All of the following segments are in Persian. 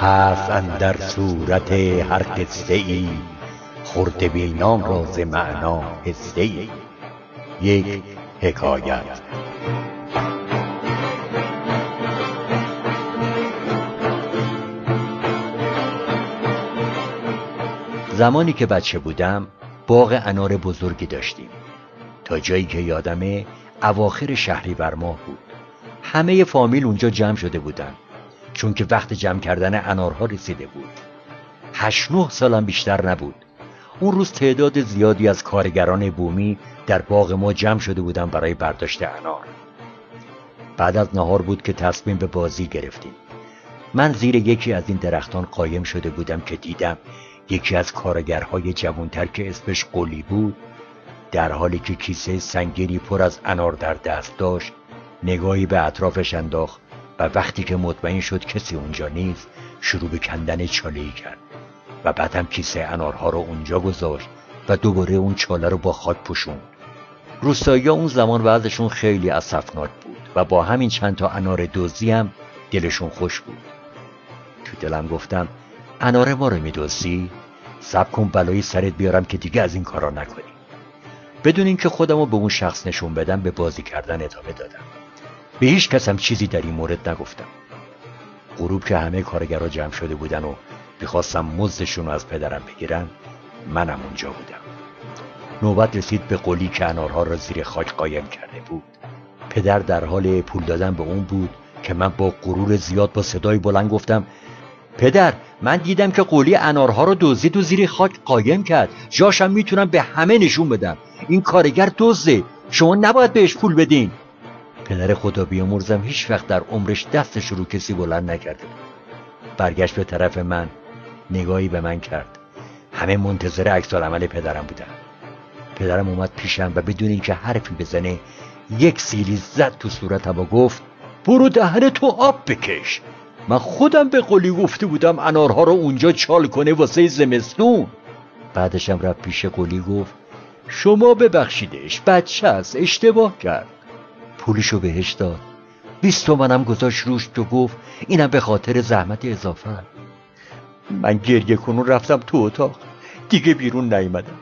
هست اندر صورت هر قصه ای خرده بینان را ز معنا حصه ای یک حکایت. زمانی که بچه بودم باغ انار بزرگی داشتیم. تا جایی که یادمه اواخر شهری بر ماه بود. همه فامیل اونجا جمع شده بودن. چون که وقت جمع کردن انارها رسیده بود. هشت نه سالم بیشتر نبود. اون روز تعداد زیادی از کارگران بومی در باغ ما جمع شده بودن برای برداشت انار. بعد از نهار بود که تصمیم به بازی گرفتیم. من زیر یکی از این درختان قایم شده بودم که دیدم یکی از کارگرهای جوانتر که اسمش قلی بود در حالی که کیسه سنگینی پر از انار در دست داشت نگاهی به اطرافش انداخت و وقتی که مطمئن شد کسی اونجا نیست شروع به کندن چاله کرد و بعدم کیسه انارها رو اونجا گذاشت و دوباره اون چاله رو با خاک پوشوند. روستایی اون زمان وضعشون خیلی اسفناک بود و با همین چند تا انار دوزی هم دلشون خوش بود. تو دلم گفتم انار ما رو میدوزی سب کن بلایی سرت بیارم که دیگه از این کارا نکنی. بدون اینکه خودم رو به اون شخص نشون بدم به بازی کردن ادامه دادم. به هیچ کسم چیزی در این مورد نگفتم. غروب که همه کارگرها جمع شده بودن و می‌خواستم مزدشون رو از پدرم بگیرن منم اونجا بودم. نوبت رسید به قلی که انارها را زیر خاک قایم کرده بود. پدر در حال پول دادن به اون بود که من با غرور زیاد با صدای بلند گفتم پدر من دیدم که قولی انارها رو دزدید و زیر خاک قایم کرد. جاشم می‌تونم به همه نشون بدم. این کارگر دزده. شما نباید بهش پول بدین. پدر خدا بیامرزم هیچ وقت در عمرش دستش رو کسی بلند نکرده برگشت به طرف من نگاهی به من کرد. همه منتظر عکس عمل پدرم بودن. پدرم اومد پیشم و بدون اینکه حرفی بزنه یک سیلی زد تو صورتم و گفت برو دهن تو آب بکش. من خودم به قلی گفته بودم انارها رو اونجا چال کنه واسه زمستون. بعدشم رفت پیش قلی گفت شما ببخشیدش بچه است اشتباه کرد. پولشو بهش داد. بیست تومنم گذاشت روش تو گفت اینم به خاطر زحمت اضافه. من گریه کنون رفتم تو اتاق. دیگه بیرون نیومدم.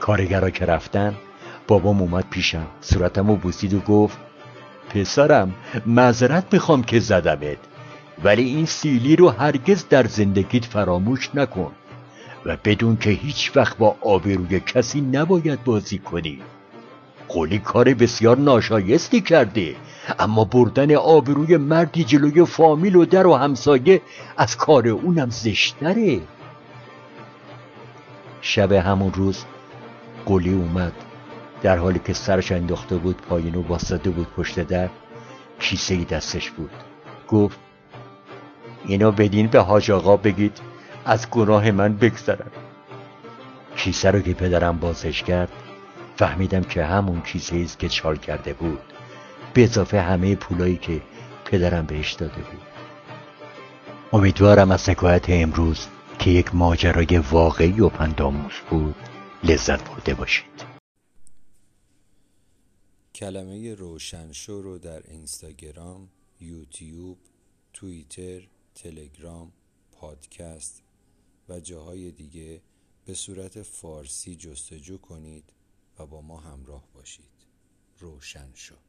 کارگرا که رفتن بابام اومد پیشم. صورتمو بوسید و گفت پسرم معذرت می‌خوام که زدمت ولی این سیلی رو هرگز در زندگیت فراموش نکن و بدون که هیچ وقت با آبروی کسی نباید بازی کنی. قولی کار بسیار ناشایستی کرده. اما بردن آبروی مردی جلوی فامیل و در و همسایه از کار اونم زشتره. شب همون روز قولی اومد. در حالی که سرش انداخته بود پایین و بود پشت در کیسه ای دستش بود. گفت اینو بدین به حاج آقا بگید از گناه من بگذرن. کیسه رو که پدرم بازش کرد فهمیدم که همون کیسه ایست که چال کرده بود. به اضافه همه پولایی که پدرم بهش داده بود. امیدوارم از حکایت امروز که یک ماجرای واقعی و پنداموز بود لذت برده باشید. کلمه روشنشو رو در اینستاگرام، یوتیوب، توییتر، تلگرام، پادکست و جاهای دیگه به صورت فارسی جستجو کنید. و با ما همراه باشید. روشن شو